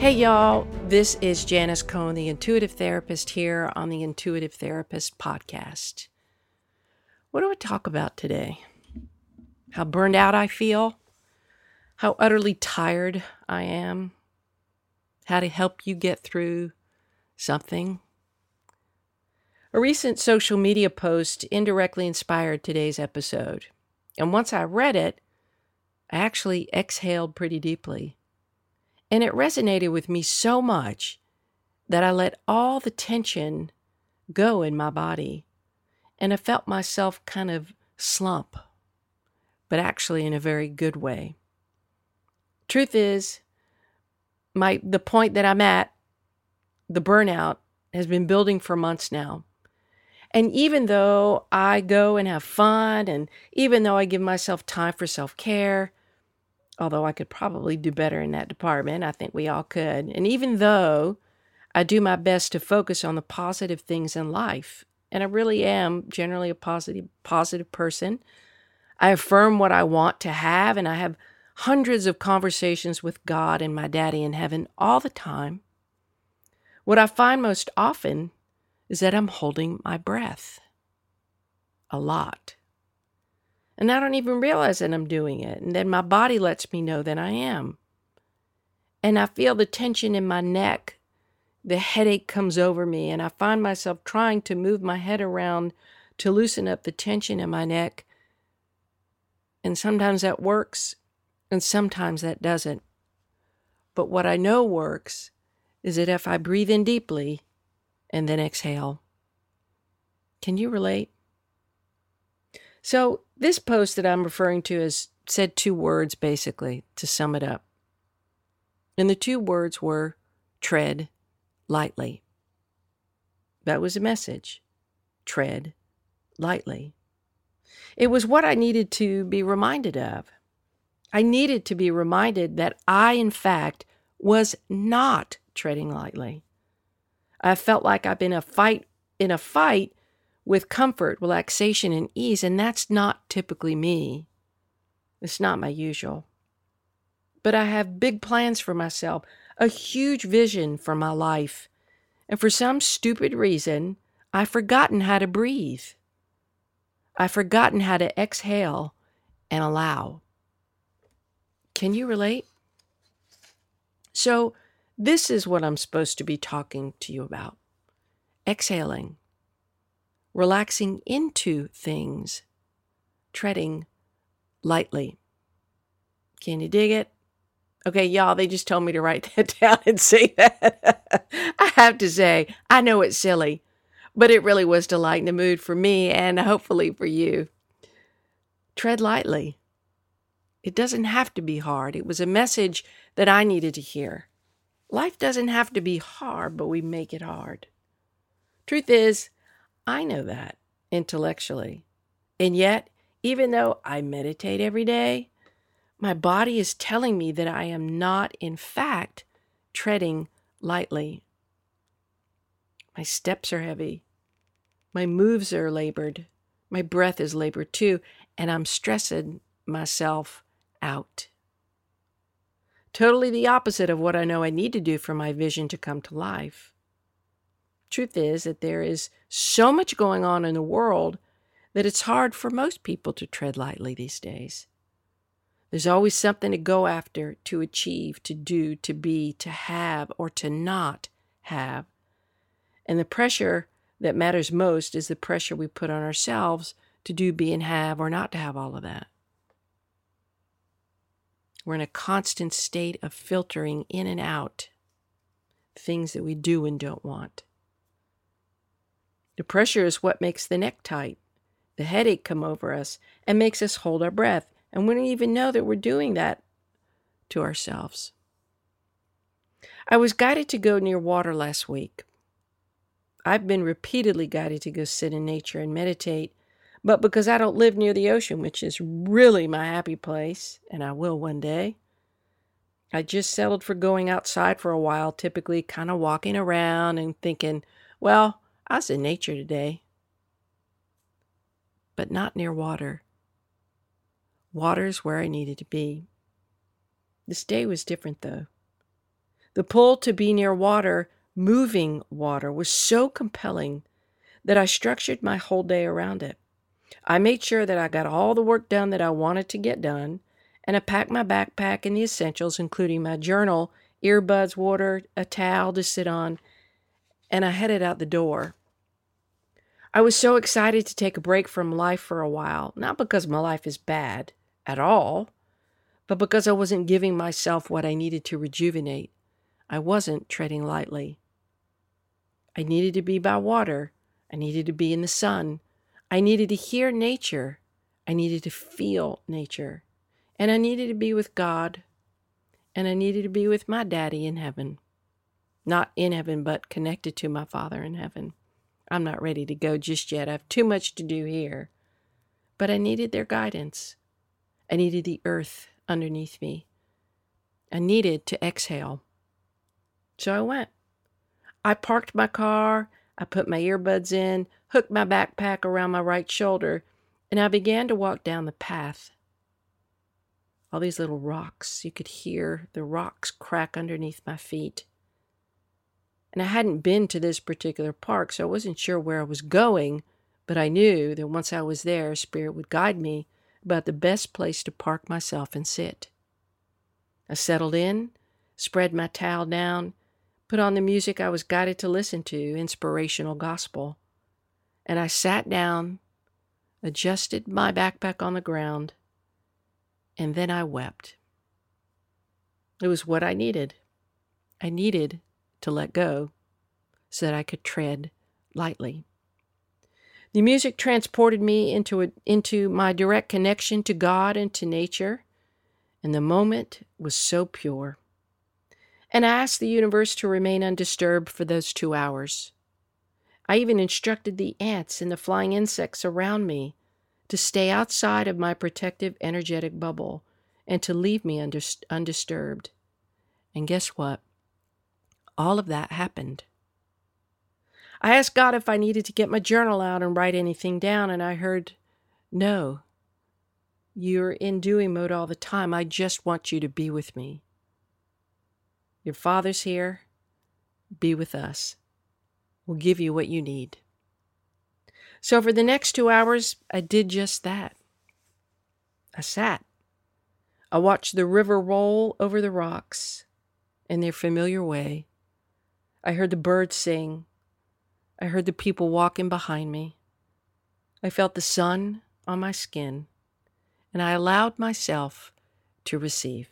Hey, y'all. This is Janis Cohen, the intuitive therapist, here on the Intuitive Therapist podcast. What do I talk about today? How burned out I feel, how utterly tired I am, how to help you get through something. A recent social media post indirectly inspired today's episode. And once I read it, I actually exhaled pretty deeply. And it resonated with me so much that I let all the tension go in my body. And I felt myself kind of slump, but actually in a very good way. Truth is, my the point that I'm at, the burnout, has been building for months now. And even though I go and have fun, and even though I give myself time for self care, although I could probably do better in that department. I think we all could. And even though I do my best to focus on the positive things in life, and I really am generally a positive positive person. I affirm what I want to have and I have hundreds of conversations with God and my daddy in heaven all the time. What I find most often is that I'm holding my breath a lot. And I don't even realize that I'm doing it. And then my body lets me know that I am. And I feel the tension in my neck. The headache comes over me, and I find myself trying to move my head around to loosen up the tension in my neck. And sometimes that works, and sometimes that doesn't. But what I know works is that if I breathe in deeply and then exhale, can you relate? So, this post that I'm referring to has said two words basically to sum it up. And the two words were tread lightly. That was a message. Tread lightly. It was what I needed to be reminded of. I needed to be reminded that I, in fact, was not treading lightly. I felt like I've been a fight in a fight with comfort, relaxation, and ease, and that's not typically me. It's not my usual. But I have big plans for myself, a huge vision for my life, and for some stupid reason, I've forgotten how to breathe. I've forgotten how to exhale and allow. Can you relate? So, this is what I'm supposed to be talking to you about exhaling relaxing into things, treading lightly. Can you dig it? Okay, y'all, they just told me to write that down and say that. I have to say, I know it's silly, but it really was to lighten the mood for me and hopefully for you. Tread lightly. It doesn't have to be hard. It was a message that I needed to hear. Life doesn't have to be hard, but we make it hard. Truth is, I know that intellectually. And yet, even though I meditate every day, my body is telling me that I am not, in fact, treading lightly. My steps are heavy. My moves are labored. My breath is labored too, and I'm stressing myself out. Totally the opposite of what I know I need to do for my vision to come to life. Truth is that there is so much going on in the world that it's hard for most people to tread lightly these days. There's always something to go after, to achieve, to do, to be, to have, or to not have. And the pressure that matters most is the pressure we put on ourselves to do, be, and have, or not to have all of that. We're in a constant state of filtering in and out things that we do and don't want. The pressure is what makes the neck tight, the headache come over us, and makes us hold our breath. And we don't even know that we're doing that to ourselves. I was guided to go near water last week. I've been repeatedly guided to go sit in nature and meditate, but because I don't live near the ocean, which is really my happy place, and I will one day, I just settled for going outside for a while, typically kind of walking around and thinking, well, I was in nature today. But not near water. Water's where I needed to be. This day was different, though. The pull to be near water, moving water, was so compelling that I structured my whole day around it. I made sure that I got all the work done that I wanted to get done, and I packed my backpack and the essentials, including my journal, earbuds, water, a towel to sit on, and I headed out the door. I was so excited to take a break from life for a while, not because my life is bad at all, but because I wasn't giving myself what I needed to rejuvenate. I wasn't treading lightly. I needed to be by water. I needed to be in the sun. I needed to hear nature. I needed to feel nature. And I needed to be with God. And I needed to be with my daddy in heaven. Not in heaven, but connected to my Father in heaven. I'm not ready to go just yet. I have too much to do here. But I needed their guidance. I needed the earth underneath me. I needed to exhale. So I went. I parked my car, I put my earbuds in, hooked my backpack around my right shoulder, and I began to walk down the path. All these little rocks, you could hear the rocks crack underneath my feet. And I hadn't been to this particular park, so I wasn't sure where I was going, but I knew that once I was there, Spirit would guide me about the best place to park myself and sit. I settled in, spread my towel down, put on the music I was guided to listen to, inspirational gospel, and I sat down, adjusted my backpack on the ground, and then I wept. It was what I needed. I needed to let go so that I could tread lightly. The music transported me into, a, into my direct connection to God and to nature, and the moment was so pure and I asked the universe to remain undisturbed for those two hours. I even instructed the ants and the flying insects around me to stay outside of my protective energetic bubble and to leave me undisturbed. And guess what? All of that happened. I asked God if I needed to get my journal out and write anything down, and I heard, No. You're in doing mode all the time. I just want you to be with me. Your Father's here. Be with us. We'll give you what you need. So, for the next two hours, I did just that. I sat. I watched the river roll over the rocks in their familiar way. I heard the birds sing. I heard the people walking behind me. I felt the sun on my skin, and I allowed myself to receive.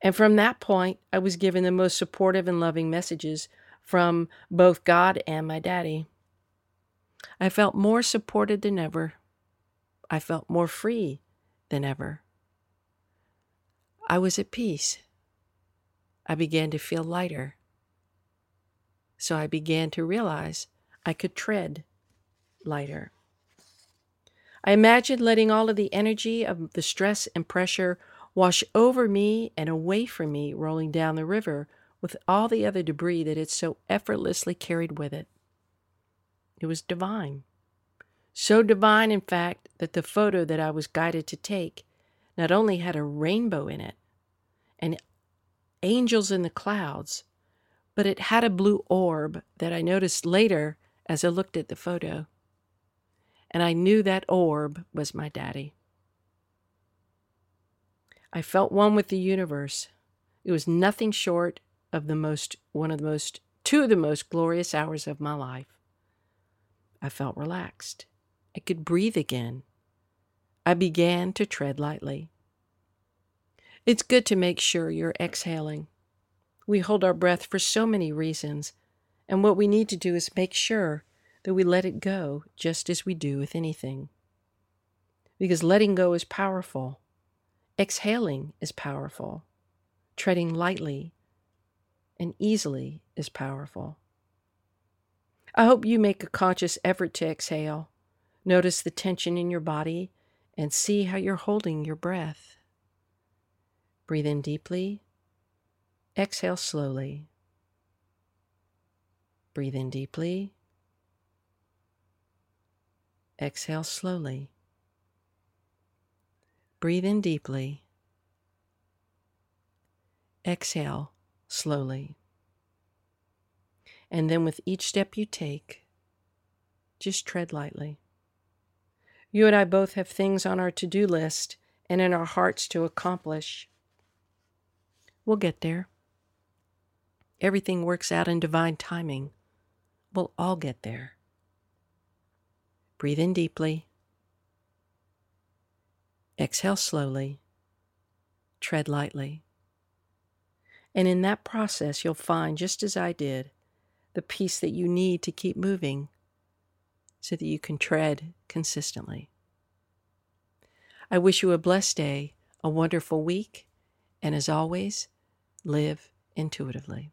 And from that point, I was given the most supportive and loving messages from both God and my daddy. I felt more supported than ever. I felt more free than ever. I was at peace. I began to feel lighter. So I began to realize I could tread lighter. I imagined letting all of the energy of the stress and pressure wash over me and away from me, rolling down the river with all the other debris that it so effortlessly carried with it. It was divine. So divine, in fact, that the photo that I was guided to take not only had a rainbow in it and angels in the clouds, but it had a blue orb that I noticed later as I looked at the photo. And I knew that orb was my daddy. I felt one with the universe. It was nothing short of the most, one of the most, two of the most glorious hours of my life. I felt relaxed. I could breathe again. I began to tread lightly. It's good to make sure you're exhaling. We hold our breath for so many reasons, and what we need to do is make sure that we let it go just as we do with anything. Because letting go is powerful. Exhaling is powerful. Treading lightly and easily is powerful. I hope you make a conscious effort to exhale. Notice the tension in your body and see how you're holding your breath. Breathe in deeply. Exhale slowly. Breathe in deeply. Exhale slowly. Breathe in deeply. Exhale slowly. And then with each step you take, just tread lightly. You and I both have things on our to do list and in our hearts to accomplish. We'll get there. Everything works out in divine timing. We'll all get there. Breathe in deeply. Exhale slowly. Tread lightly. And in that process, you'll find, just as I did, the peace that you need to keep moving so that you can tread consistently. I wish you a blessed day, a wonderful week, and as always, live intuitively.